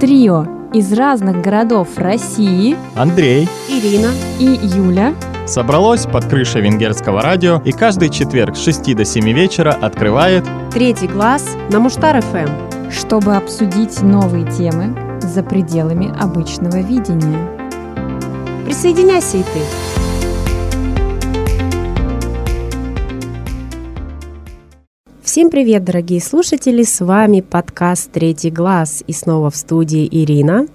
Трио из разных городов России Андрей Ирина и Юля собралось под крышей венгерского радио и каждый четверг с 6 до 7 вечера открывает Третий глаз на Муштар ФМ. чтобы обсудить новые темы за пределами обычного видения. Присоединяйся и ты. Всем привет, дорогие слушатели! С вами подкаст «Третий глаз» и снова в студии Ирина.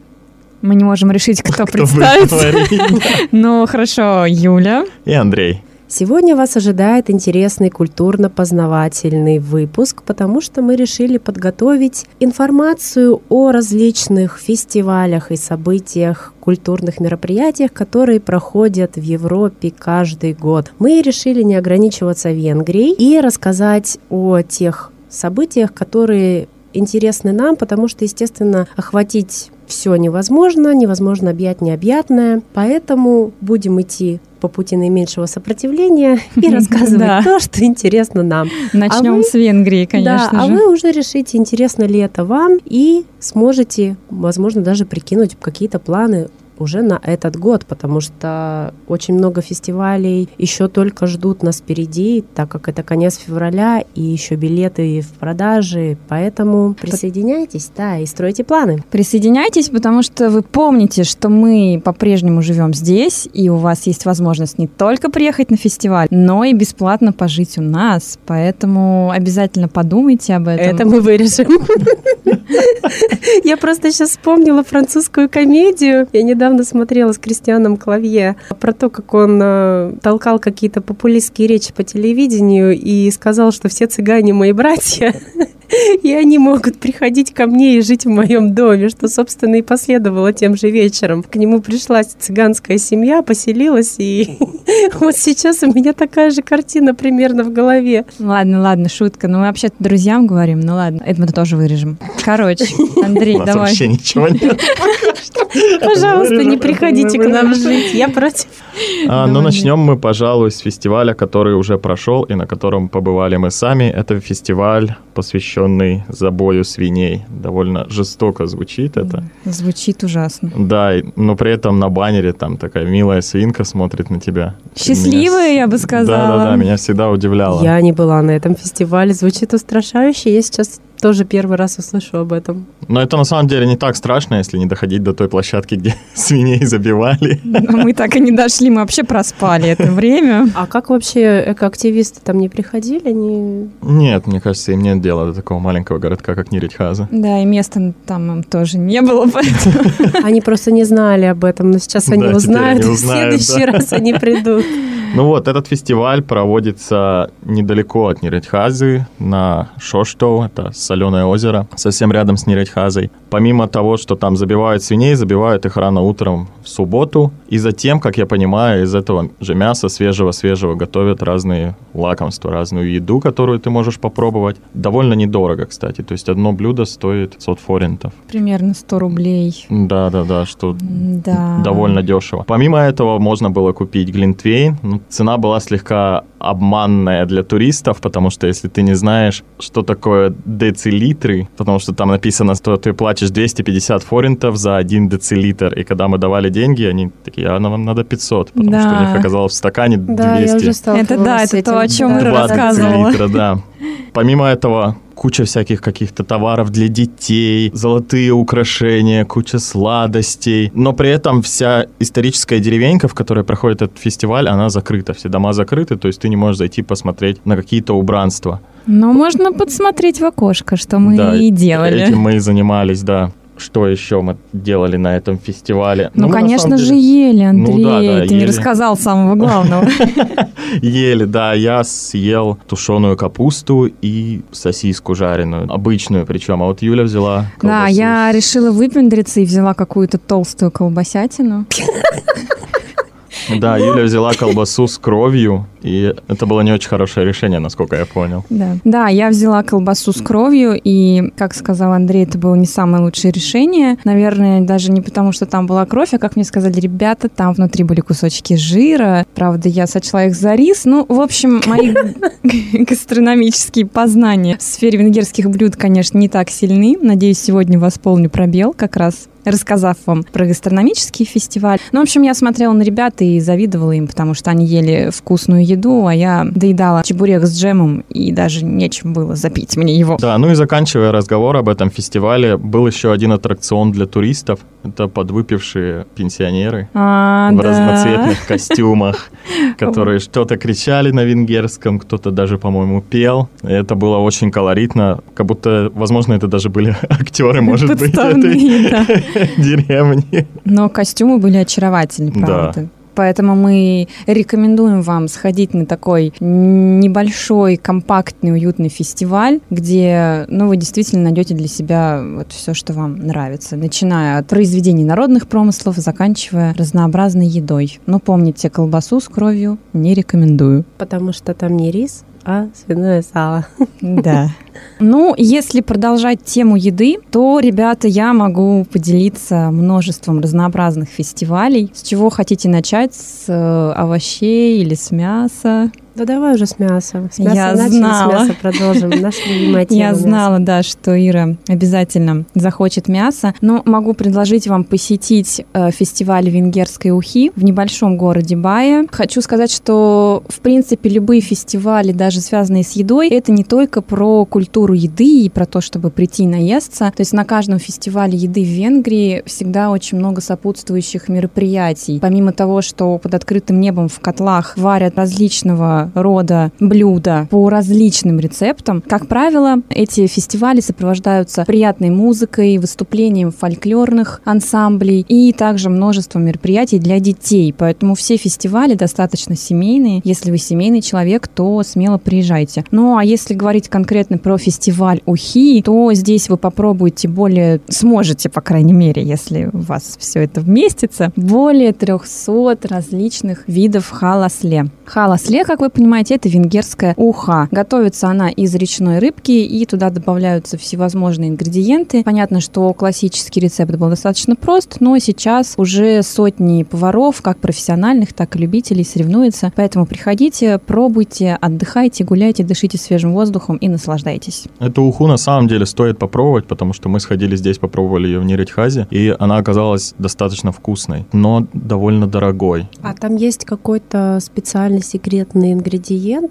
Мы не можем решить, кто, Кто представится. говорить. Ну, хорошо, Юля. И Андрей. Сегодня вас ожидает интересный культурно-познавательный выпуск, потому что мы решили подготовить информацию о различных фестивалях и событиях, культурных мероприятиях, которые проходят в Европе каждый год. Мы решили не ограничиваться Венгрией и рассказать о тех событиях, которые интересны нам, потому что, естественно, охватить все невозможно, невозможно объять необъятное, поэтому будем идти по пути наименьшего сопротивления и рассказывать то, что интересно нам. Начнем вы- с Венгрии, конечно да, а же. вы уже решите, интересно ли это вам, и сможете, возможно, даже прикинуть какие-то планы уже на этот год, потому что очень много фестивалей еще только ждут нас впереди, так как это конец февраля и еще билеты в продаже, поэтому присоединяйтесь, да, и стройте планы. Присоединяйтесь, потому что вы помните, что мы по-прежнему живем здесь, и у вас есть возможность не только приехать на фестиваль, но и бесплатно пожить у нас. Поэтому обязательно подумайте об этом. Это мы вырежем. Я просто сейчас вспомнила французскую комедию. Я недавно смотрела с Кристианом Клавье про то, как он э, толкал какие-то популистские речи по телевидению и сказал, что все цыгане мои братья, и они могут приходить ко мне и жить в моем доме, что, собственно, и последовало тем же вечером. К нему пришла цыганская семья, поселилась, и вот сейчас у меня такая же картина примерно в голове. Ладно, ладно, шутка. Ну, мы вообще-то друзьям говорим. Ну ладно, это мы тоже вырежем. Короче, Андрей, У нас давай. вообще ничего нет. Пожалуйста, не приходите к нам жить. Я против. А, ну, Давай. начнем мы, пожалуй, с фестиваля, который уже прошел и на котором побывали мы сами. Это фестиваль, посвященный забою свиней. Довольно жестоко звучит это. Звучит ужасно. Да, но при этом на баннере там такая милая свинка смотрит на тебя. Счастливая, я бы сказала. Да-да-да, меня всегда удивляло. Я не была на этом фестивале. Звучит устрашающе. Я сейчас тоже первый раз услышу об этом. Но это на самом деле не так страшно, если не доходить до той площадки, где свиней забивали. Но мы так и не дошли, мы вообще проспали это время. А как вообще экоактивисты там не приходили? Они... Нет, мне кажется, им нет дела до такого маленького городка, как Ниритхаза. Да, и места там им тоже не было, поэтому... они просто не знали об этом, но сейчас они Да, узнают, они и в следующий да. раз они придут. Ну вот, этот фестиваль проводится недалеко от Ниритхазы, на Шоштоу, это соленое озеро, совсем рядом с Ниритхазой. Помимо того, что там забивают свиней, забивают их рано утром в субботу, и затем, как я понимаю, из этого же мяса свежего-свежего готовят разные лакомства, разную еду, которую ты можешь попробовать. Довольно недорого, кстати, то есть одно блюдо стоит 500 форинтов. Примерно 100 рублей. Да-да-да, что Да. довольно дешево. Помимо этого можно было купить глинтвейн. Ну, цена была слегка обманная для туристов, потому что если ты не знаешь, что такое децилитры, потому что там написано, что ты платишь 250 форинтов за один децилитр, и когда мы давали деньги, они такие, а нам надо 500, потому Да. что у них оказалось в стакане 200. Да, я уже Это да, это то, о чем Да. Рассказывала. децилитра, да. Помимо этого, куча всяких каких-то товаров для детей, золотые украшения, куча сладостей. Но при этом вся историческая деревенька, в которой проходит этот фестиваль, она закрыта. Все дома закрыты, то есть ты не можешь зайти посмотреть на какие-то убранства. Но можно подсмотреть в окошко, что мы Да, и делали. Этим мы и занимались, да. Что еще мы делали на этом фестивале? Ну, на конечно самом же, деле ели, Андрей. Ну да, да, Ты не ели. рассказал самого главного. Ели, да, я съел тушеную капусту и сосиску жареную, обычную причем, а вот Юля взяла Да, я решила выпендриться и взяла какую-то толстую колбасятину. Да, Юля взяла колбасу с кровью, и это было не очень хорошее решение, насколько я понял. Да. да, я взяла колбасу с кровью, и, как сказал Андрей, это было не самое лучшее решение. Наверное, даже не потому, что там была кровь, а, как мне сказали ребята, там внутри были кусочки жира. Правда, я сочла их за рис. Ну, в общем, мои гастрономические познания в сфере венгерских блюд, конечно, не так сильны. Надеюсь, сегодня восполню пробел как раз рассказав вам про гастрономический фестиваль. Ну, в общем, я смотрела на ребят и завидовала им, потому что они ели вкусную еду, а я доедала чебурек с джемом, и даже нечем было запить мне его. Да, ну и заканчивая разговор об этом фестивале, был еще один аттракцион для туристов. Это подвыпившие пенсионеры а, в да. разноцветных костюмах, которые что-то кричали на венгерском, кто-то даже, по-моему, пел. Это было очень колоритно, как будто, возможно, это даже были актеры, может быть, да. деревни. Но костюмы были очаровательны, правда. Да. Поэтому мы рекомендуем вам сходить на такой небольшой, компактный, уютный фестиваль, где ну, вы действительно найдете для себя вот все, что вам нравится, начиная от произведений народных промыслов, заканчивая разнообразной едой. Но помните, колбасу с кровью не рекомендую. Потому что там не рис, а свиное сало. Да. Ну, если продолжать тему еды, то, ребята, я могу поделиться множеством разнообразных фестивалей. С чего хотите начать? С э, овощей или с мяса? Да давай уже с мяса. С мяса Я начали, знала. с мяса продолжим. Наша любимая тема. Я мясо. знала, да, что Ира обязательно захочет мясо. Но могу предложить вам посетить э, фестиваль венгерской ухи в небольшом городе Бая. Хочу сказать, что, в принципе, любые фестивали, даже связанные с едой, это не только про культуру еды и про то, чтобы прийти и наесться. То есть на каждом фестивале еды в Венгрии всегда очень много сопутствующих мероприятий. Помимо того, что под открытым небом в котлах варят различного рода блюда по различным рецептам. Как правило, эти фестивали сопровождаются приятной музыкой, выступлением фольклорных ансамблей и также множеством мероприятий для детей. Поэтому все фестивали достаточно семейные. Если вы семейный человек, то смело приезжайте. Ну а если говорить конкретно про фестиваль Ухи, то здесь вы попробуете более, сможете, по крайней мере, если у вас все это вместится, более 300 различных видов халасле. Халасле, как вы понимаете, это венгерская уха. Готовится она из речной рыбки, и туда добавляются всевозможные ингредиенты. Понятно, что классический рецепт был достаточно прост, но сейчас уже сотни поваров, как профессиональных, так и любителей, соревнуются. Поэтому приходите, пробуйте, отдыхайте, гуляйте, дышите свежим воздухом и наслаждайтесь. Эту уху на самом деле стоит попробовать, потому что мы сходили здесь, попробовали ее в Неретьхазе, и она оказалась достаточно вкусной, но довольно дорогой. А там есть какой-то специальный секретный ингредиент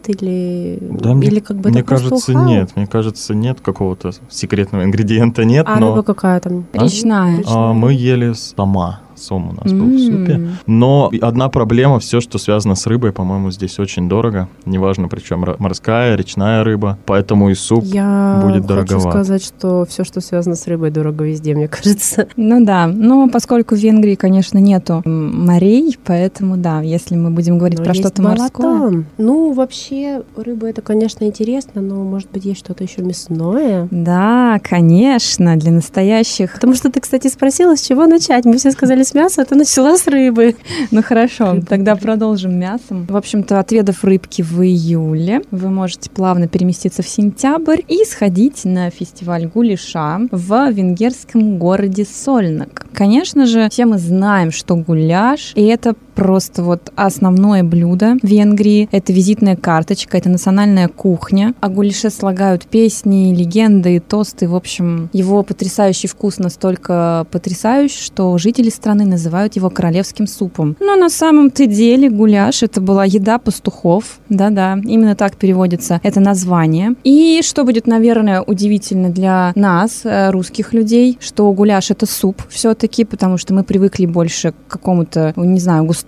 или, Да, мне- или как бы Мне кажется, уха? нет. Мне кажется, нет какого-то секретного ингредиента, нет, А но рыба какая там? А? Речная. а, мы ели сама. Сом у нас был в супе. Но одна проблема, все, что связано с рыбой, по-моему, здесь очень дорого. Неважно, причем морская, речная рыба. Поэтому и суп Я будет хочу дороговат. сказать, что все, что связано с рыбой, дорого везде, мне кажется. Ну да, но поскольку в Венгрии, конечно, нету морей, поэтому да, если мы будем говорить Но про что-то морское. Ну, вообще, рыба это, конечно, интересно, но, может быть, есть что-то еще мясное. Да, конечно, для настоящих. Потому что ты, кстати, спросила, с чего начать. Мы все сказали с мяса, а ты начала с рыбы. Ну хорошо, тогда продолжим мясом. В общем-то, отведав рыбки в июле, вы можете плавно переместиться в сентябрь и сходить на фестиваль гуляша в венгерском городе Сольнок. Конечно же, все мы знаем, что гуляш, и это просто вот основное блюдо Венгрии. Это визитная карточка, это национальная кухня. О гуляше слагают песни, легенды, тосты. В общем, его потрясающий вкус настолько потрясающий, что жители страны называют его королевским супом. Но на самом-то деле гуляш это была еда пастухов. Да-да, именно так переводится это название. И что будет, наверное, удивительно для нас, э, русских людей, что гуляш это суп все-таки, потому что мы привыкли больше к какому-то, не знаю, густому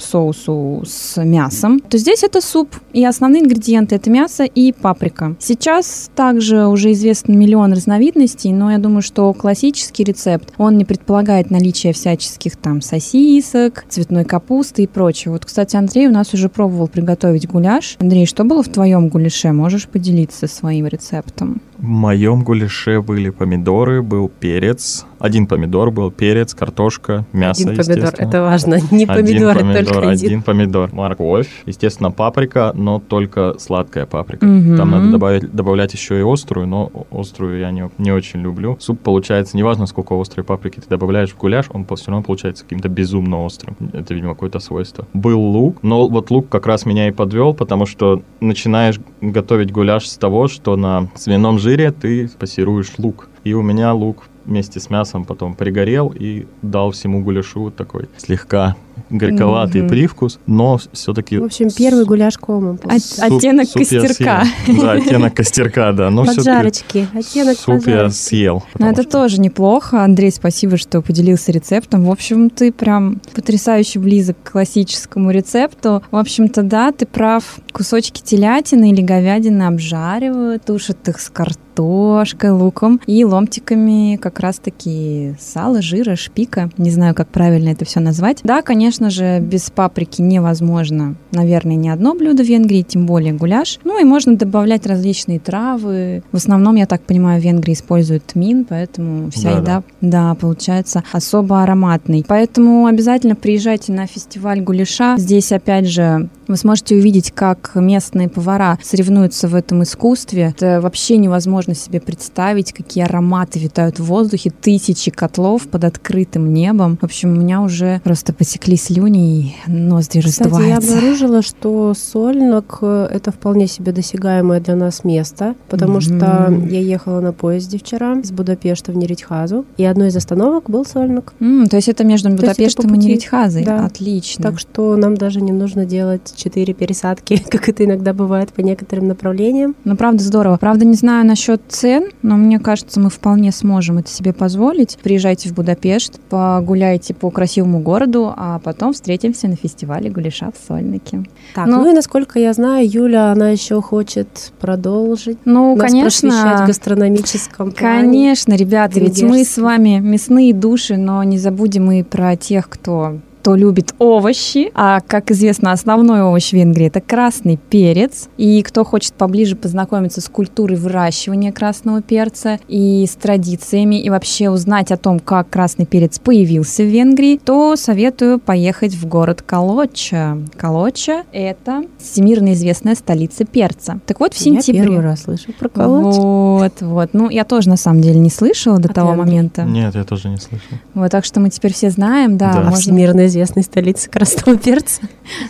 соусу с мясом, то здесь это суп. И основные ингредиенты это мясо и паприка. Сейчас также уже известно миллион разновидностей, но я думаю, что классический рецепт, он не предполагает наличие всяческих там сосисок, цветной капусты и прочего. Вот, кстати, Андрей у нас уже пробовал приготовить гуляш. Андрей, что было в твоем гуляше? Можешь поделиться своим рецептом? В моем гуляше были помидоры, был перец. Один помидор был, перец, картошка, мясо, Один помидор, это важно. Не Один помидор, а помидор, только один. один помидор. Морковь, естественно, паприка, но только сладкая паприка. Мгм. Там надо добавить, добавлять еще и острую, но острую я не, не очень люблю. Суп получается, неважно, сколько острой паприки ты добавляешь в гуляш, он все равно получается каким-то безумно острым. Это, видимо, какое-то свойство. Был лук, но вот лук как раз меня и подвел, потому что начинаешь готовить гуляш с того, что на свином жире ты пассируешь лук. И у меня лук вместе с мясом потом пригорел и дал всему гуляшу такой слегка горьковатый Мгм. привкус, но все-таки... В общем, первый гуляш комом. От- оттенок костерка. Да, оттенок костерка, да. Но Поджарочки. Оттенок суп я съел. Ну, потому это что- тоже неплохо. Андрей, спасибо, что поделился рецептом. В общем, ты прям потрясающе близок к классическому рецепту. В общем-то, да, ты прав. Кусочки телятины или говядины обжаривают, тушат их с картошкой, луком и ломтиками как раз-таки сала, жира, шпика. Не знаю, как правильно это все назвать. Да, конечно же, без паприки невозможно, наверное, ни одно блюдо в Венгрии, тем более гуляш. Ну и можно добавлять различные травы. В основном, я так понимаю, в Венгрии используют тмин, поэтому вся Да-да. еда, да, получается особо ароматной. Поэтому обязательно приезжайте на фестиваль гуляша. Здесь, опять же, вы сможете увидеть, как местные повара соревнуются в этом искусстве. Это вообще невозможно себе представить, какие ароматы витают в воздухе, тысячи котлов под открытым небом. В общем, у меня уже просто потекли слюни и ноздри Кстати, я раздуваются. обнаружила, что Сольнок э, — это вполне себе досягаемое для нас место, потому Мгм. что я ехала на поезде вчера из Будапешта в Неритхазу, и одной из остановок был Сольнок. М, то есть это между Будапештом и. Неритхазой? Да. Отлично. Так что нам даже не нужно делать четыре пересадки, как это иногда бывает по некоторым направлениям. Ну, правда, здорово. Правда, не знаю насчет цен, но мне кажется, мы вполне сможем это себе позволить. Приезжайте в Будапешт, погуляйте по красивому городу, а потом встретимся на фестивале гуляша в Сольнике. Так, Ну- ну, и насколько я знаю, Юля, она еще хочет продолжить Ну, нас просвещать в конечно, гастрономическом плане. конечно, ребята, ведь мы с вами мясные души, но не забудем и про тех, кто кто любит овощи, а, как известно, основной овощ в Венгрии – это красный перец. И кто хочет поближе познакомиться с культурой выращивания красного перца и с традициями, и вообще узнать о том, как красный перец появился в Венгрии, то советую поехать в город Калоча. Калоча – это всемирно известная столица перца. Так вот, в сентябре... Я первый раз слышу про колодец. Вот, вот. Ну, я тоже на самом деле не слышала до А того момента. Нет, я тоже не слышал. Вот, так что мы теперь все знаем, да, Да. А можно. всемирно известной столице красного перца.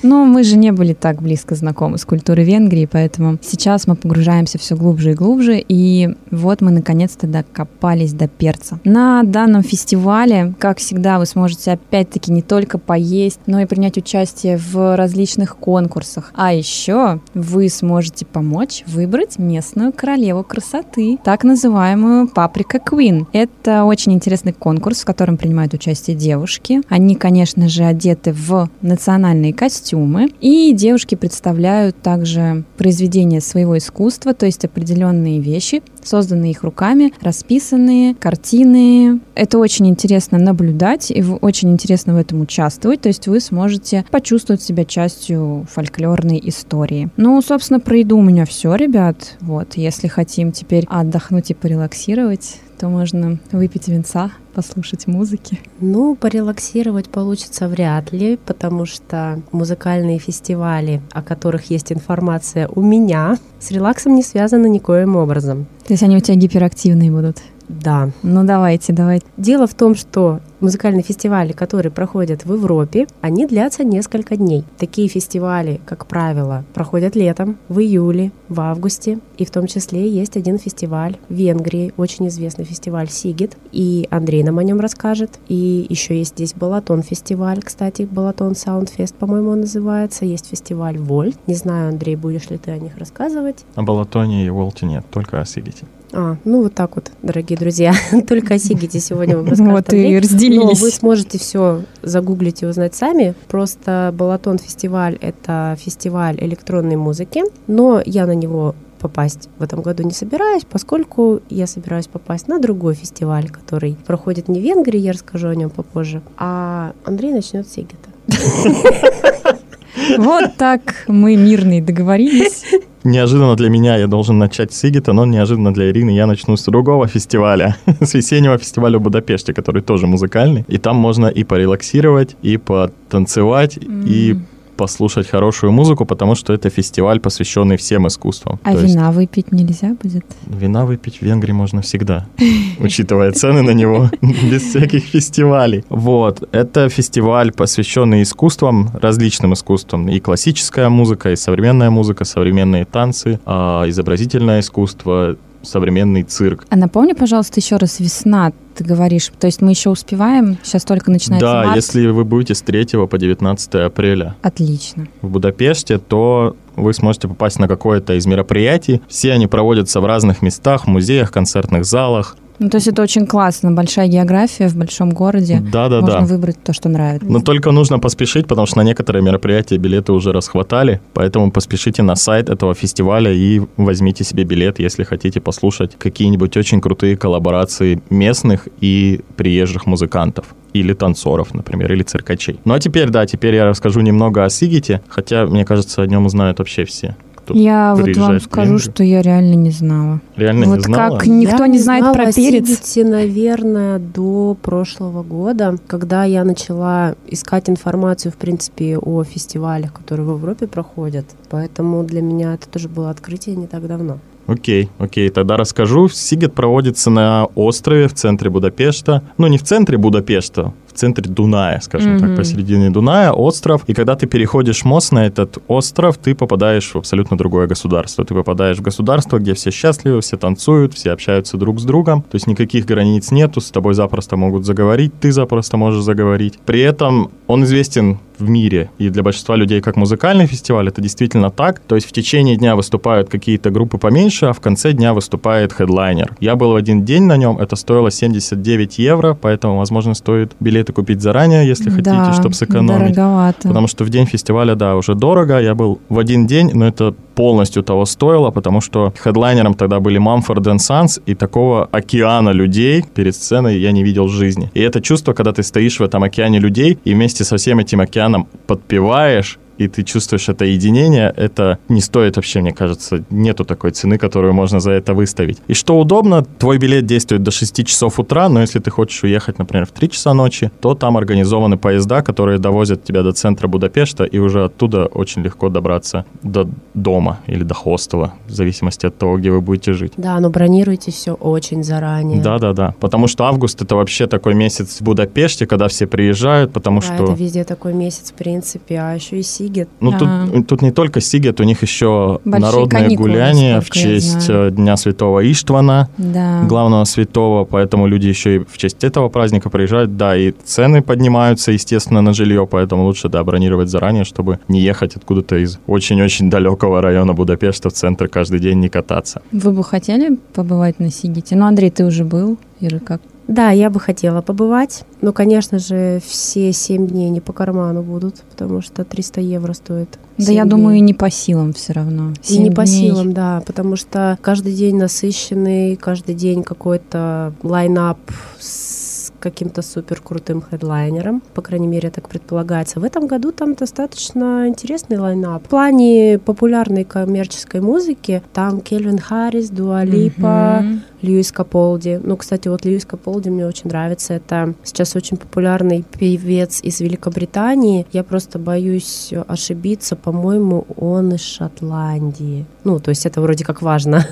Но мы же не были так близко знакомы с культурой Венгрии, поэтому сейчас мы погружаемся все глубже и глубже, и вот мы наконец-то докопались до перца. На данном фестивале, как всегда, вы сможете опять-таки не только поесть, но и принять участие в различных конкурсах. А еще вы сможете помочь выбрать местную королеву красоты, так называемую Паприка Queen. Это очень интересный конкурс, в котором принимают участие девушки. Они, конечно же, одеты в национальные костюмы, и девушки представляют также произведения своего искусства, то есть определенные вещи, созданные их руками, расписанные, картины. Это очень интересно наблюдать, и очень интересно в этом участвовать, то есть вы сможете почувствовать себя частью фольклорной истории. Ну, собственно, про еду у меня все, ребят. Вот, если хотим теперь отдохнуть и порелаксировать, то можно выпить винца, послушать музыки. Ну, порелаксировать получится вряд ли, потому что музыкальные фестивали, о которых есть информация у меня, с релаксом не связаны никоим образом. То есть они у тебя гиперактивные будут. Да. Ну, давайте, давайте. Дело в том, что музыкальные фестивали, которые проходят в Европе, они длятся несколько дней. Такие фестивали, как правило, проходят летом, в июле, в августе. И в том числе есть один фестиваль в Венгрии, очень известный фестиваль Сигит. И Андрей нам о нем расскажет. И еще есть здесь Балатон фестиваль, кстати, Балатон Саундфест, по-моему, он называется. Есть фестиваль Вольт. Не знаю, Андрей, будешь ли ты о них рассказывать? О Балатоне и Волте нет, только о Сигите. А, ну вот так вот, дорогие друзья. Только о Сигите сегодня вам расскажет Вот и Но разделились. вы сможете все загуглить и узнать сами. Просто Балатон фестиваль — это фестиваль электронной музыки, но я на него попасть в этом году не собираюсь, поскольку я собираюсь попасть на другой фестиваль, который проходит не в Венгрии, я расскажу о нем попозже, а Андрей начнет с Сигита. Вот так мы мирные договорились. неожиданно для меня я должен начать с Игита, но неожиданно для Ирины я начну с другого фестиваля, с весеннего фестиваля в Будапеште, который тоже музыкальный. И там можно и порелаксировать, и потанцевать, mm. и послушать хорошую музыку, потому что это фестиваль, посвященный всем искусствам. А То вина есть... выпить нельзя будет? Вина выпить в Венгрии можно всегда, учитывая цены на него, без всяких фестивалей. Вот, это фестиваль, посвященный искусствам, различным искусствам. И классическая музыка, и современная музыка, современные танцы, а, изобразительное искусство, современный цирк. А напомни, пожалуйста, еще раз, весна, ты говоришь, то есть мы еще успеваем? Сейчас только начинается Да, март. если вы будете с 3 по 19 апреля. Отлично. В Будапеште, то вы сможете попасть на какое-то из мероприятий. Все они проводятся в разных местах, музеях, концертных залах. Ну, то есть это очень классно, большая география в большом городе. Да, да, Можно да. выбрать то, что нравится. Но только нужно поспешить, потому что на некоторые мероприятия билеты уже расхватали, поэтому поспешите на сайт этого фестиваля и возьмите себе билет, если хотите послушать какие-нибудь очень крутые коллаборации местных и приезжих музыкантов или танцоров, например, или циркачей. Ну а теперь, да, теперь я расскажу немного о Сигите, хотя, мне кажется, о нем узнают вообще все кто Я вот вам скажу, что я реально не знала. Реально вот не знала? как никто я не знает знала про перец. Сидите, наверное, до прошлого года, когда я начала искать информацию, в принципе, о фестивалях, которые в Европе проходят. Поэтому для меня это тоже было открытие не так давно. Окей, окей, тогда расскажу. Сигет проводится на острове в центре Будапешта. Ну, не в центре Будапешта, в центре Дуная, скажем mm-hmm. так, посередине Дуная, остров. И когда ты переходишь мост на этот остров, ты попадаешь в абсолютно другое государство. Ты попадаешь в государство, где все счастливы, все танцуют, все общаются друг с другом. То есть никаких границ нету, с тобой запросто могут заговорить, ты запросто можешь заговорить. При этом он известен в мире. И для большинства людей как музыкальный фестиваль это действительно так. То есть в течение дня выступают какие-то группы поменьше, а в конце дня выступает хедлайнер. Я был в один день на нем, это стоило 79 евро, поэтому, возможно, стоит билеты купить заранее, если хотите, да, чтобы сэкономить. Дороговато. Потому что в день фестиваля, да, уже дорого. Я был в один день, но это полностью того стоило, потому что хедлайнером тогда были Mumford Sons, и такого океана людей перед сценой я не видел в жизни. И это чувство, когда ты стоишь в этом океане людей, и вместе со всем этим океаном подпеваешь, и ты чувствуешь это единение, это не стоит вообще, мне кажется, нету такой цены, которую можно за это выставить. И что удобно, твой билет действует до 6 часов утра, но если ты хочешь уехать, например, в 3 часа ночи, то там организованы поезда, которые довозят тебя до центра Будапешта, и уже оттуда очень легко добраться до дома или до хостела, в зависимости от того, где вы будете жить. Да, но бронируйте все очень заранее. Да, да, да. Потому что август это вообще такой месяц в Будапеште, когда все приезжают, потому да, что... это везде такой месяц, в принципе, а еще и Сигет. Ну, тут, тут не только Сигет, у них еще Большие народные гуляния в честь э, Дня Святого Иштвана, да. главного святого, поэтому люди еще и в честь этого праздника приезжают. Да, и цены поднимаются, естественно, на жилье, поэтому лучше, да, бронировать заранее, чтобы не ехать откуда-то из очень-очень далекого района Будапешта в центр каждый день не кататься. Вы бы хотели побывать на Сигете? Ну, Андрей, ты уже был? Ира, как? Да, я бы хотела побывать. Но, конечно же, все семь дней не по карману будут, потому что 300 евро стоит. Да, я дней. думаю, и не по силам все равно. И не дней. по силам, да, потому что каждый день насыщенный, каждый день какой-то line-up с каким-то супер крутым хедлайнером, по крайней мере, так предполагается. В этом году там достаточно интересный line-up. В плане популярной коммерческой музыки там Кельвин Харрис, Дуа Липа, Мгм. Льюис Каполди. Ну, кстати, вот Льюис Каполди мне очень нравится. Это сейчас очень популярный певец из Великобритании. Я просто боюсь ошибиться. По-моему, он из Шотландии. Ну, то есть это вроде как важно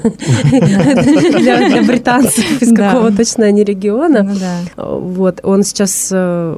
для британцев из какого точно они региона. Ну. Вот, он сейчас э,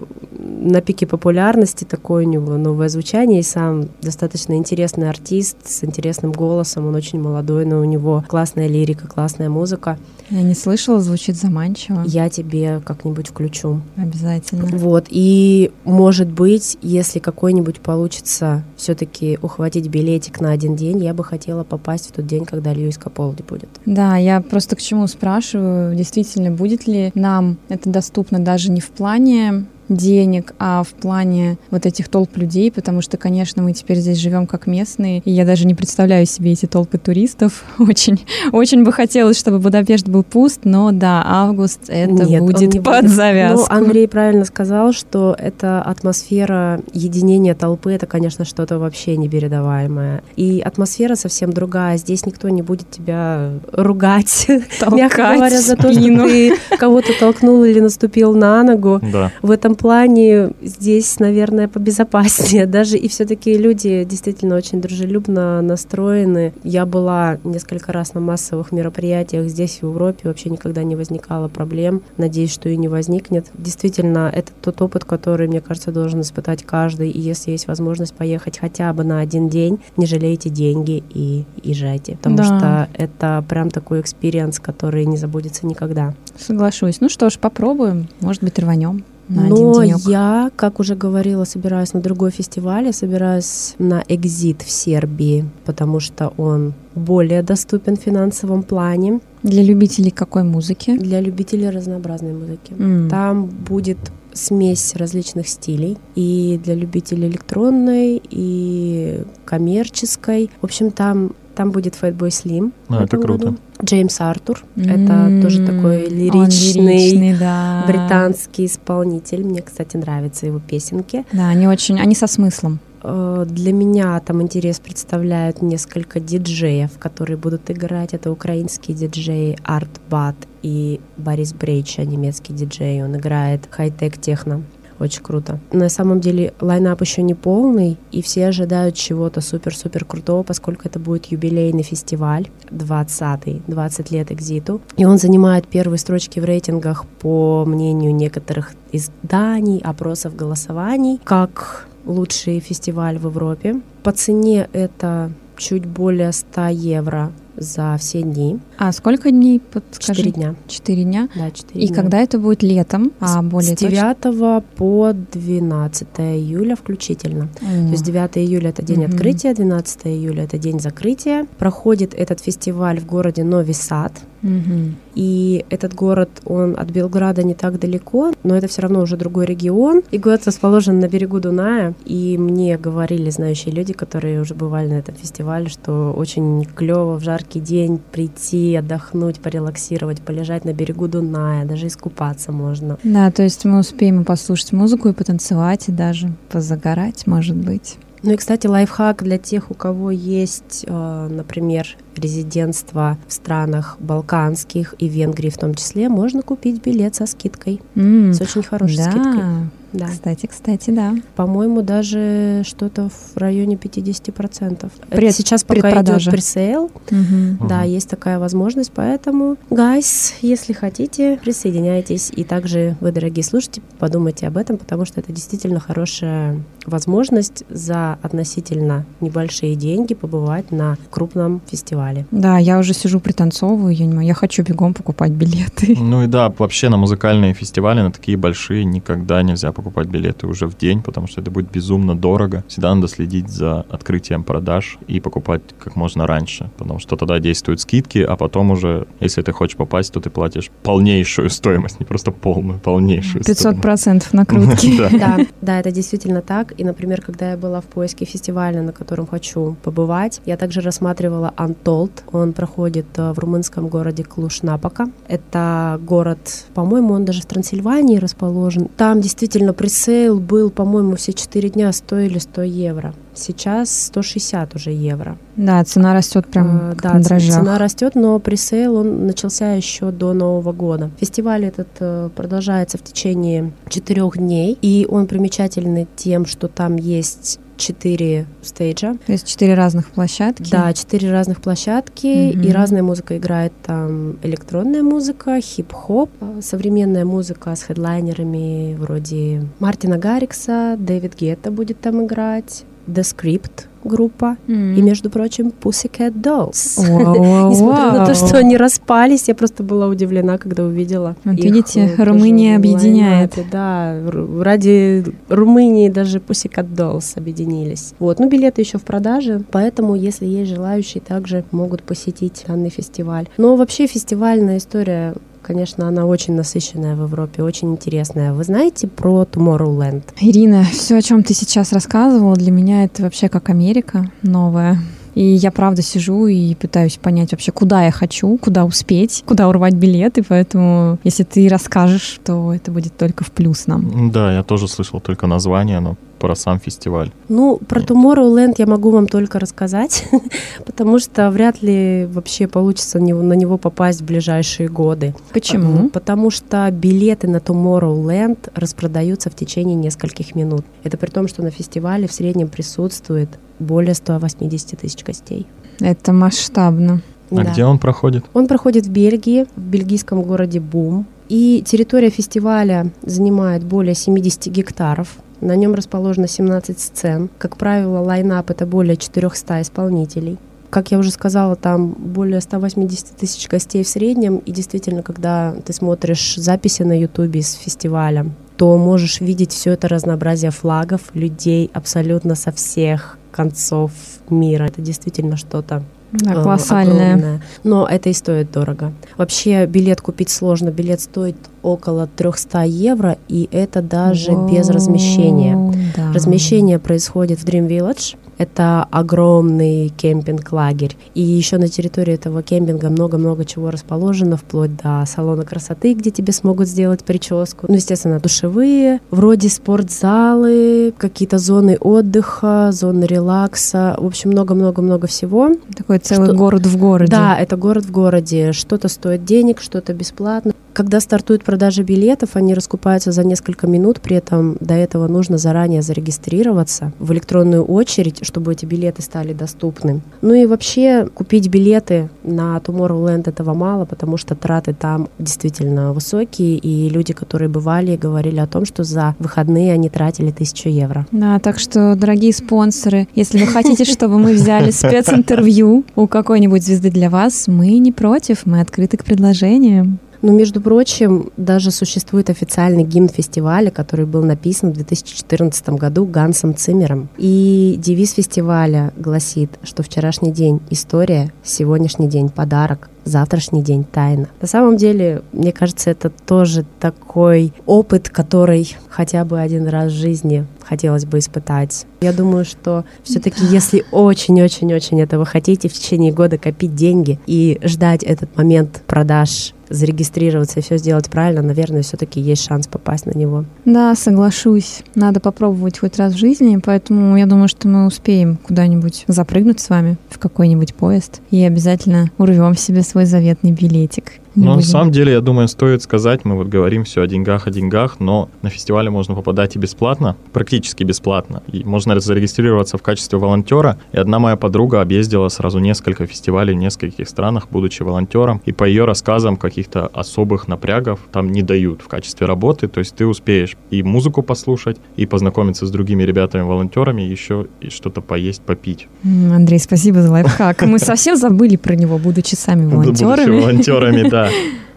на пике популярности, такое у него новое звучание, и сам достаточно интересный артист с интересным голосом, он очень молодой, но у него классная лирика, классная музыка. Я не слышала, звучит заманчиво. Я тебе как-нибудь включу. Обязательно. Вот, и может быть, если какой-нибудь получится все-таки ухватить билетик на один день, я бы хотела попасть в тот день, когда Льюис Каполди будет. Да, я просто к чему спрашиваю, действительно, будет ли нам это доступно даже не в плане денег, а в плане вот этих толп людей, потому что, конечно, мы теперь здесь живем как местные, и я даже не представляю себе эти толпы туристов. Очень, очень бы хотелось, чтобы Будапешт был пуст, но да, август это Нет, будет не под будет. завязку. Ну, Андрей правильно сказал, что эта атмосфера единения толпы, это, конечно, что-то вообще непередаваемое. И атмосфера совсем другая. Здесь никто не будет тебя ругать, мягко Толкать говоря, за то, что ты кого-то толкнул или наступил на ногу. Да. В этом плане здесь, наверное, побезопаснее. Даже и все-таки люди действительно очень дружелюбно настроены. Я была несколько раз на массовых мероприятиях здесь, в Европе, вообще никогда не возникало проблем. Надеюсь, что и не возникнет. Действительно, это тот опыт, который, мне кажется, должен испытать каждый. И если есть возможность поехать хотя бы на один день, не жалейте деньги и езжайте. Потому Да. что это прям такой experience, который не забудется никогда. Соглашусь. Ну что ж, попробуем. Может быть, рванем на Но один денек. я, как уже говорила, собираюсь на другой фестиваль. Я собираюсь на Экзит в Сербии, потому что он более доступен в финансовом плане Для любителей какой музыки? для любителей разнообразной музыки. М. Там будет смесь различных стилей и для любителей электронной, и коммерческой. В общем, там там будет Fatboy Slim. А, это круто. году. Джеймс Артур. Это М, тоже такой он лиричный, лиричный, да. британский исполнитель. Мне, кстати, нравятся его песенки. Да, они очень, они со смыслом. Э, Для меня там интерес представляют несколько диджеев, которые будут играть. Это украинские диджеи Арт Бат и Борис Брейча, немецкий диджей. Он играет хай-тек техно. Очень круто. На самом деле лайнап еще не полный, и все ожидают чего-то супер-супер крутого, поскольку это будет юбилейный фестиваль, 20-й, 20 лет Экзиту. И он занимает первые строчки в рейтингах по мнению некоторых изданий, опросов, голосований, как лучший фестиваль в Европе. По цене это чуть более 100 евро за все дни. А сколько дней? Подскажи. Четыре дня. Четыре дня. Да, 4 И когда это будет летом? А более С 9 по 12 июля включительно. точно? То есть 9 июля это день Мгм. открытия, 12 июля это день закрытия. Проходит этот фестиваль в городе Нови Сад. Мгм. И этот город, он от Белграда не так далеко, но это все равно уже другой регион. И город расположен на берегу Дуная. И мне говорили знающие люди, которые уже бывали на этом фестивале, что очень клево в жаркий день прийти, отдохнуть, порелаксировать, полежать на берегу Дуная, даже искупаться можно. Да, то есть мы успеем и послушать музыку, и потанцевать, и даже позагорать, может быть. Ну и, кстати, лайфхак для тех, у кого есть, э, например, резидентство в странах балканских и Венгрии в том числе, можно купить билет со скидкой. М, С очень хорошей да. скидкой. Да. Кстати, кстати, да. По-моему, даже что-то в районе 50%. Это Пред- сейчас пока идет предпродажа. пресейл. Мгм. Да, Мгм. есть такая возможность, поэтому, guys, если хотите, присоединяйтесь. И также вы, дорогие слушатели, подумайте об этом, потому что это действительно хорошая возможность за относительно небольшие деньги побывать на крупном фестивале. Да, я уже сижу, пританцовываю, я не могу. Я хочу бегом покупать билеты. Ну и да, вообще на музыкальные фестивали, на такие большие, никогда нельзя покупать билеты уже в день, потому что это будет безумно дорого. Всегда надо следить за открытием продаж и покупать как можно раньше, потому что тогда действуют скидки, а потом уже, если ты хочешь попасть, то ты платишь полнейшую стоимость, не просто полную, полнейшую 500 процентов накрутки. Да. Да, да, это действительно так. И, например, когда я была в поиске фестиваля, на котором хочу побывать, я также рассматривала Untold. Он проходит э, в румынском городе Клуш-Напока. Это город, по-моему, он даже в Трансильвании расположен. Там действительно пресейл был, по-моему, все 4 дня стоили 100 евро. Сейчас 160 уже евро. Да, цена растет прям Э, да, на дрожжах. цена растет, но пресейл он начался еще до Нового года. Фестиваль этот э, продолжается в течение четырех дней, и он примечательный тем, что там есть четыре стейджа. То есть четыре разных площадки. Да, четыре разных площадки, Мгм. и разная музыка играет там электронная музыка, хип-хоп, э, современная музыка с хедлайнерами вроде Мартина Гаррикса, Дэвид Гетта будет там играть, The Script группа, М. и, между прочим, Pussycat Dolls. Вау, Несмотря на то, что они распались, я просто была удивлена, когда увидела. Вот их, видите, э, Румыния объединяет. Да, ради Румынии даже Pussycat Dolls объединились. Вот, ну билеты еще в продаже, поэтому, если есть желающие, также могут посетить данный фестиваль. Но вообще фестивальная история конечно, она очень насыщенная в Европе, очень интересная. Вы знаете про Tomorrowland? Ирина, все, о чем ты сейчас рассказывала, для меня это вообще как Америка новая. И я правда сижу и пытаюсь понять вообще, куда я хочу, куда успеть, куда урвать билеты. Поэтому, если ты расскажешь, то это будет только в плюс нам. Да, я тоже слышал только название, но про сам фестиваль? Ну, про Tomorrowland я могу вам только рассказать, потому что вряд ли вообще получится на него попасть в ближайшие годы. Почему? Потому что билеты на Tomorrowland распродаются в течение нескольких минут. Это при том, что на фестивале в среднем присутствует более 180 тысяч гостей. Это масштабно. А да. где он проходит? Он проходит в Бельгии, в бельгийском городе Бум. И территория фестиваля занимает более 70 гектаров. На нем расположено 17 сцен. Как правило, лайнап — это более 400 исполнителей. Как я уже сказала, там более 180 тысяч гостей в среднем. И действительно, когда ты смотришь записи на Ютубе с фестиваля, то можешь видеть все это разнообразие флагов, людей абсолютно со всех концов мира. Это действительно что-то да, э, колоссальная. Огромная. Но это и стоит дорого. Вообще билет купить сложно. Билет стоит около 300 евро, и это даже Воу, без размещения. Да. Размещение происходит в Dream Village. Это огромный кемпинг-лагерь. И еще на территории этого кемпинга много-много чего расположено, вплоть до салона красоты, где тебе смогут сделать прическу. Ну, естественно, душевые, вроде спортзалы, какие-то зоны отдыха, зоны релакса. В общем, много-много-много всего. Такой целый что... город в городе. Да, это город в городе. Что-то стоит денег, что-то бесплатно. Когда стартует продажа билетов, они раскупаются за несколько минут, при этом до этого нужно заранее зарегистрироваться в электронную очередь, чтобы эти билеты стали доступны. Ну и вообще купить билеты на Tomorrowland этого мало, потому что траты там действительно высокие, и люди, которые бывали, говорили о том, что за выходные они тратили тысячу евро. Да, так что, дорогие спонсоры, если вы хотите, чтобы мы взяли специнтервью у какой-нибудь звезды для вас, мы не против, мы открыты к предложениям. Но, между прочим, даже существует официальный гимн фестиваля, который был написан в 2014 году Гансом Циммером. И девиз фестиваля гласит, что вчерашний день — история, сегодняшний день — подарок, завтрашний день тайна. На самом деле, мне кажется, это тоже такой опыт, который хотя бы один раз в жизни хотелось бы испытать. Я думаю, что все-таки, да. если очень-очень-очень этого хотите, в течение года копить деньги и ждать этот момент продаж зарегистрироваться и все сделать правильно, наверное, все-таки есть шанс попасть на него. Да, соглашусь. Надо попробовать хоть раз в жизни, поэтому я думаю, что мы успеем куда-нибудь запрыгнуть с вами в какой-нибудь поезд и обязательно урвем себе свой заветный билетик. Но на самом деле, я думаю, стоит сказать, мы вот говорим все о деньгах, о деньгах, но на фестивале можно попадать и бесплатно, практически бесплатно. И можно зарегистрироваться в качестве волонтера. И одна моя подруга объездила сразу несколько фестивалей в нескольких странах, будучи волонтером. И по ее рассказам каких-то особых напрягов там не дают в качестве работы. То есть ты успеешь и музыку послушать, и познакомиться с другими ребятами-волонтерами, еще и что-то поесть, попить. Андрей, спасибо за лайфхак. Мы совсем забыли про него, будучи сами волонтерами. Будучи волонтерами, да.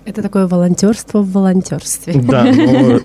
Это такое волонтерство в волонтерстве. Да, но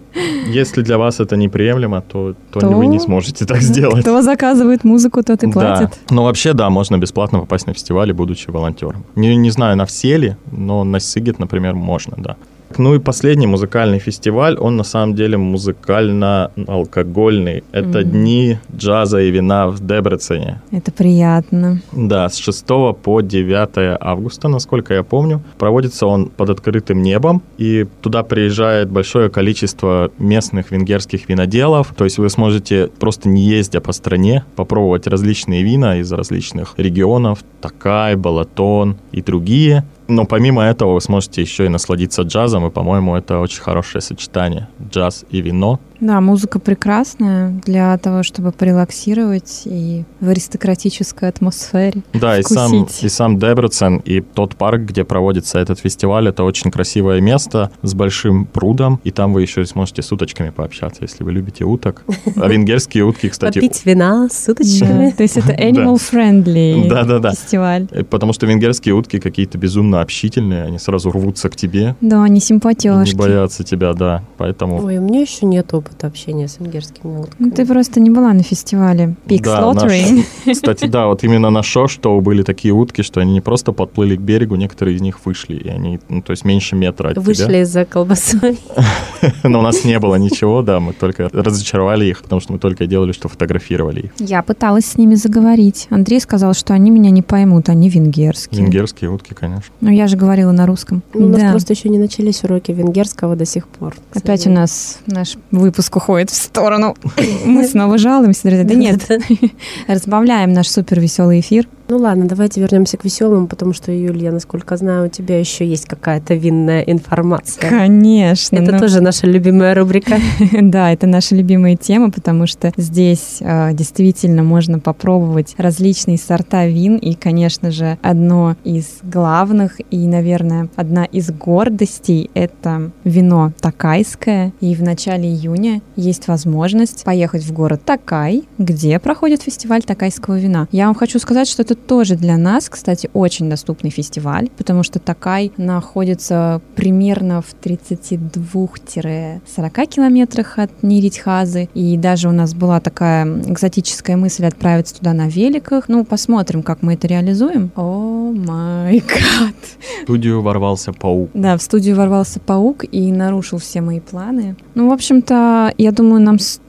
если для вас это неприемлемо, то, то, то вы не сможете так сделать. Кто заказывает музыку, тот и платит. Да. Но вообще, да, можно бесплатно попасть на фестиваль, будучи волонтером. Не, не знаю, на все ли, но на Сигет, например, можно, да. Ну и последний музыкальный фестиваль, он на самом деле музыкально-алкогольный. Это mm-hmm. дни джаза и вина в Дебрецене. Это приятно. Да, с 6 по 9 августа, насколько я помню. Проводится он под открытым небом, и туда приезжает большое количество местных венгерских виноделов. То есть вы сможете, просто не ездя по стране, попробовать различные вина из различных регионов. Такай, Балатон и другие. Но помимо этого вы сможете еще и насладиться джазом, и, по-моему, это очень хорошее сочетание. Джаз и вино. Да, музыка прекрасная для того, чтобы порелаксировать и в аристократической атмосфере. Да, и сам, и сам Дебрецен, и тот парк, где проводится этот фестиваль, это очень красивое место с большим прудом, и там вы еще сможете с уточками пообщаться, если вы любите уток. А венгерские утки, кстати... Попить вина с уточками. То есть это animal-friendly фестиваль. Э, потому что венгерские утки какие-то безумно общительные, они сразу рвутся к тебе. Да, они симпатяшки. Не боятся тебя, да, поэтому... Ой, у меня еще нет опыта опыт общения с венгерскими утками. Ну, ты просто не была на фестивале Pig Да, Slaughtering. наш- Кстати, да, вот именно на шоу были такие утки, что они не просто подплыли к берегу, некоторые из них вышли, и они, ну, то есть меньше метра от тебя. Вышли за колбасой. Но у нас не было ничего, да, мы только разочаровали их, потому что мы только делали, что фотографировали их. Я пыталась с ними заговорить. Андрей сказал, что они меня не поймут, они венгерские. Венгерские утки, конечно. Ну, я же говорила на русском. Ну, У нас Да. просто еще не начались уроки венгерского до сих пор. Опять у нас наш выпуск уходит в сторону. Мы снова жалуемся, друзья. Да нет, разбавляем наш супер веселый эфир. Ну ладно, давайте вернемся к веселому, потому что, Юлия, насколько знаю, у тебя еще есть какая-то винная информация. Конечно. Это ну, тоже наша любимая рубрика. Да, это наша любимая тема, потому что здесь э, действительно можно попробовать различные сорта вин. И, конечно же, одно из главных и, наверное, одна из гордостей — это вино такайское. И в начале июня есть возможность поехать в город Такай, где проходит фестиваль такайского вина. Я вам хочу сказать, что это тоже для нас, кстати, очень доступный фестиваль, потому что Такай находится примерно в 32-40 километрах от Ниритхазы. И даже у нас была такая экзотическая мысль отправиться туда на великах. Ну, посмотрим, как мы это реализуем. О май гад. В студию ворвался паук. Да, в студию ворвался паук и нарушил все мои планы. Ну, в общем-то, я думаю, нам стоит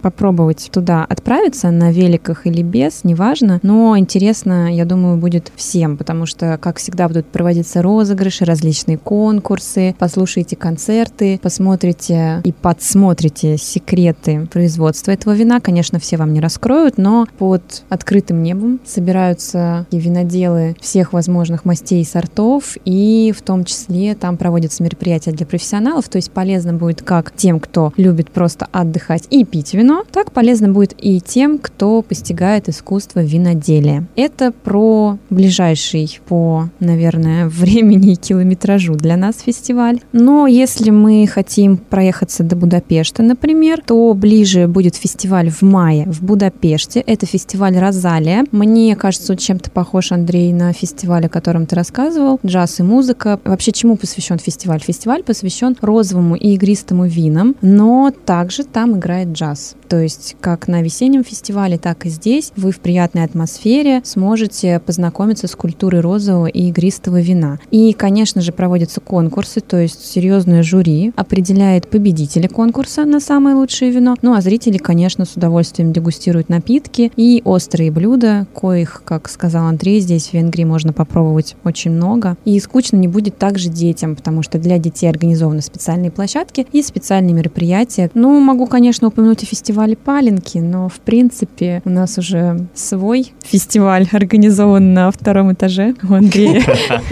попробовать туда отправиться на великах или без, неважно. Но интересно, я думаю, будет всем, потому что, как всегда, будут проводиться розыгрыши, различные конкурсы, послушайте концерты, посмотрите и подсмотрите секреты производства этого вина. Конечно, все вам не раскроют, но под открытым небом собираются и виноделы всех возможных мастей и сортов, и в том числе там проводятся мероприятия для профессионалов, то есть полезно будет как тем, кто любит просто отдыхать и пить вино, так полезно будет и тем, кто постигает искусство виноделия. Это про ближайший по, наверное, времени и километражу для нас фестиваль. Но если мы хотим проехаться до Будапешта, например, то ближе будет фестиваль в мае в Будапеште. Это фестиваль Розалия. Мне кажется, он чем-то похож, Андрей, на фестиваль, о котором ты рассказывал. Джаз и музыка. Вообще, чему посвящен фестиваль? Фестиваль посвящен розовому и игристому винам, но также там играет джаз. То есть, как на весеннем фестивале, так и здесь вы в приятной атмосфере сможете познакомиться с культурой розового и игристого вина. И, конечно же, проводятся конкурсы, то есть серьезное жюри определяет победителя конкурса на самое лучшее вино. Ну а зрители, конечно, с удовольствием дегустируют напитки и острые блюда, коих, как сказал Андрей, здесь в Венгрии можно попробовать очень много. И скучно не будет также детям, потому что для детей организованы специальные площадки и специальные мероприятия. Ну, могу, конечно, упомянуть о фестивале Паленки, но, в принципе, у нас уже свой фестиваль организован на втором этаже у Андрея.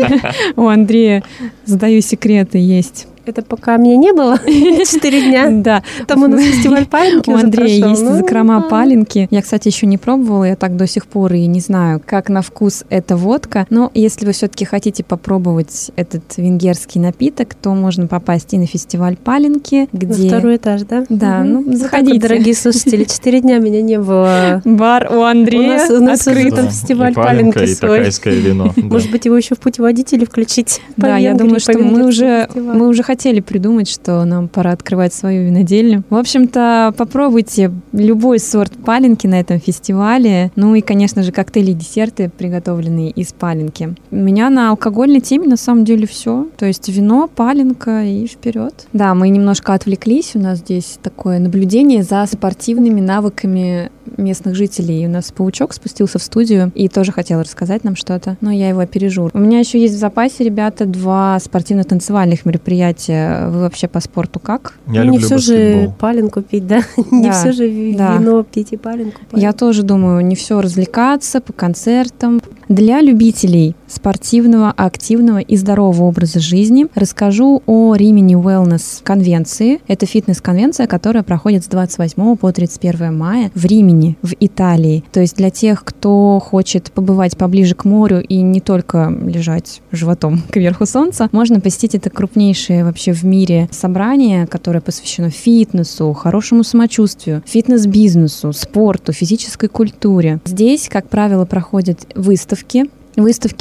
У Андрея, задаю секреты, есть Это пока меня не было четыре дня. Да. Там у нас фестиваль паленки У Андрея есть Ну, закрома паленки. Я, кстати, еще не пробовала, я так до сих пор и не знаю, как на вкус эта водка. Но если вы все-таки хотите попробовать этот венгерский напиток, то можно попасть и на фестиваль паленки, На где... второй этаж, да? Да, ну, так заходите. дорогие слушатели, четыре дня меня не было. Бар у Андрея У нас- у нас открыт. уже там фестиваль и паленки и свой. такайское вино. Может быть, его еще в путеводители включить? Да, я думаю, что мы уже, мы уже хотели придумать, что нам пора открывать свою винодельню. В общем-то, попробуйте любой сорт паленки на этом фестивале. Ну и, конечно же, коктейли и десерты, приготовленные из паленки. У меня на алкогольной теме на самом деле все. То есть вино, паленка и вперед. Да, мы немножко отвлеклись. У нас здесь такое наблюдение за спортивными навыками местных жителей. И у нас паучок спустился в студию и тоже хотел рассказать нам что-то, но я его опережу. У меня еще есть в запасе, ребята, два спортивно-танцевальных мероприятия. Вы вообще по спорту как? Я Ну, не люблю все же баскетбол. паленку пить, да? Не Да, все же ви- да. вино пить и паленку. Я тоже думаю, не все развлекаться по концертам. Для любителей спортивного, активного и здорового образа жизни расскажу о Римини Wellness конвенции. Это фитнес-конвенция, которая проходит с 28 по 31 мая в Римени, в Италии. То есть для тех, кто хочет побывать поближе к морю и не только лежать животом кверху солнца, можно посетить это крупнейшее вообще в мире собрание, которое посвящено фитнесу, хорошему самочувствию, фитнес-бизнесу, спорту, физической культуре. Здесь, как правило, проходят выставки, Выставки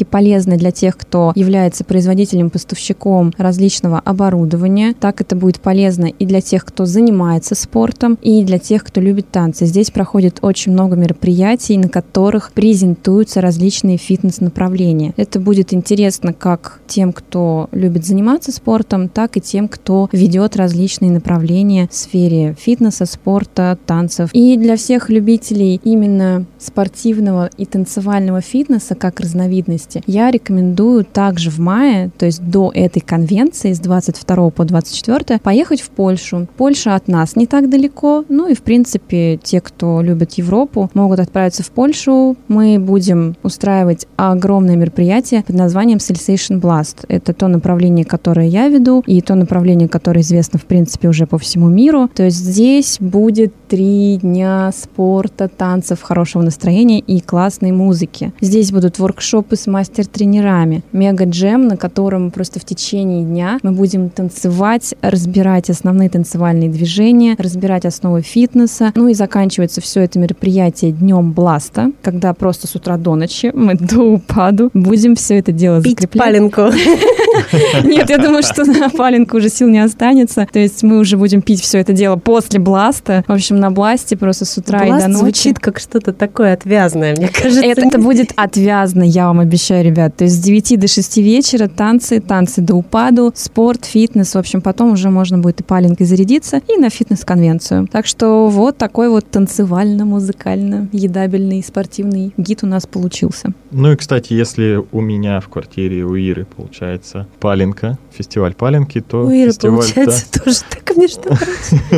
полезны для тех, кто является производителем-поставщиком различного оборудования. Так это будет полезно и для тех, кто занимается спортом, и для тех, кто любит танцы. Здесь проходит очень много мероприятий, на которых презентуются различные фитнес-направления. Это будет интересно как тем, кто любит заниматься спортом, так и тем, кто ведет различные направления в сфере фитнеса, спорта, танцев. И для всех любителей именно спортивного и танцевального фитнеса, как разновидности, я рекомендую также в мае, то есть до этой конвенции с 22 по 24, поехать в Польшу. Польша от нас не так далеко, ну и в принципе те, кто любит Европу, могут отправиться в Польшу. Мы будем устраивать огромное мероприятие под названием Sensation Blast. Это то направление, которое я веду, и то направление, которое известно в принципе уже по всему миру. То есть здесь будет три дня спорта, танцев, хорошего настроения и классной музыки. Здесь будут воркшопы с мастер-тренерами, мега-джем, на котором просто в течение дня мы будем танцевать, разбирать основные танцевальные движения, разбирать основы фитнеса. Ну и заканчивается все это мероприятие днем бласта, когда просто с утра до ночи мы до упаду будем все это дело Пить закреплять. паленку. Нет, я думаю, что на паленку уже сил не останется. То есть мы уже будем пить все это дело после бласта. В общем, на бласте просто с утра и Бласт до ночи. звучит как что-то такое отвязное, мне кажется. Это, это будет отвязно, я вам обещаю, ребят. То есть с 9 до 6 вечера танцы, танцы до упаду, спорт, фитнес. В общем, потом уже можно будет и паленкой зарядиться, и на фитнес-конвенцию. Так что вот такой вот танцевально-музыкально-едабельный спортивный гид у нас получился. Ну и, кстати, если у меня в квартире у Иры получается паленка, фестиваль паленки, то У Иры фестиваль, получается тоже так прочим.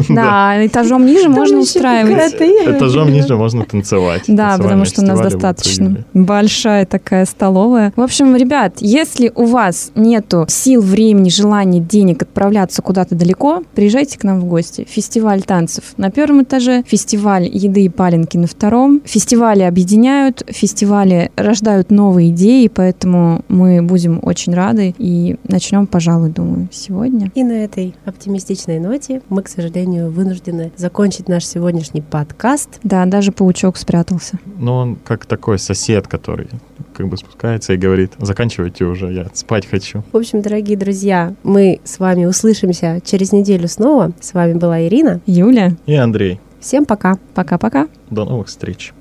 Да, этажом ниже можно еще устраивать. да, этажом ниже можно танцевать. Да, потому что у нас достаточно большая такая столовая. В общем, ребят, если у вас нету сил, времени, желания, денег отправляться куда-то далеко, приезжайте к нам в гости. Фестиваль танцев на первом этаже, фестиваль еды и паленки на втором. Фестивали объединяют, фестивали рождают новые идеи, поэтому мы будем очень рады и начнем, пожалуй, думаю, сегодня. И на этой оптимистичной ноте мы, к сожалению, вынуждены закончить наш сегодняшний подкаст. Да, даже паучок спрятался. Ну, он как такой сосед, который как бы спускается и говорит, заканчивайте уже, я спать хочу. В общем, дорогие друзья, мы с вами услышимся через неделю снова. С вами была Ирина. Юля, И Андрей, Всем пока. пока-пока. до новых встреч.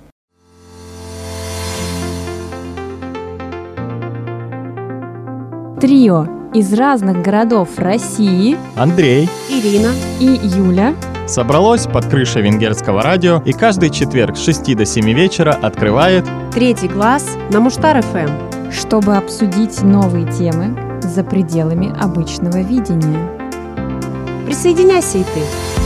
Трио из разных городов России Андрей Ирина. и Юля собралось под крышей венгерского радио и каждый четверг с 6 до 7 вечера открывает Третий глаз на Муштар ФМ. чтобы обсудить новые темы за пределами обычного видения. Присоединяйся и ты.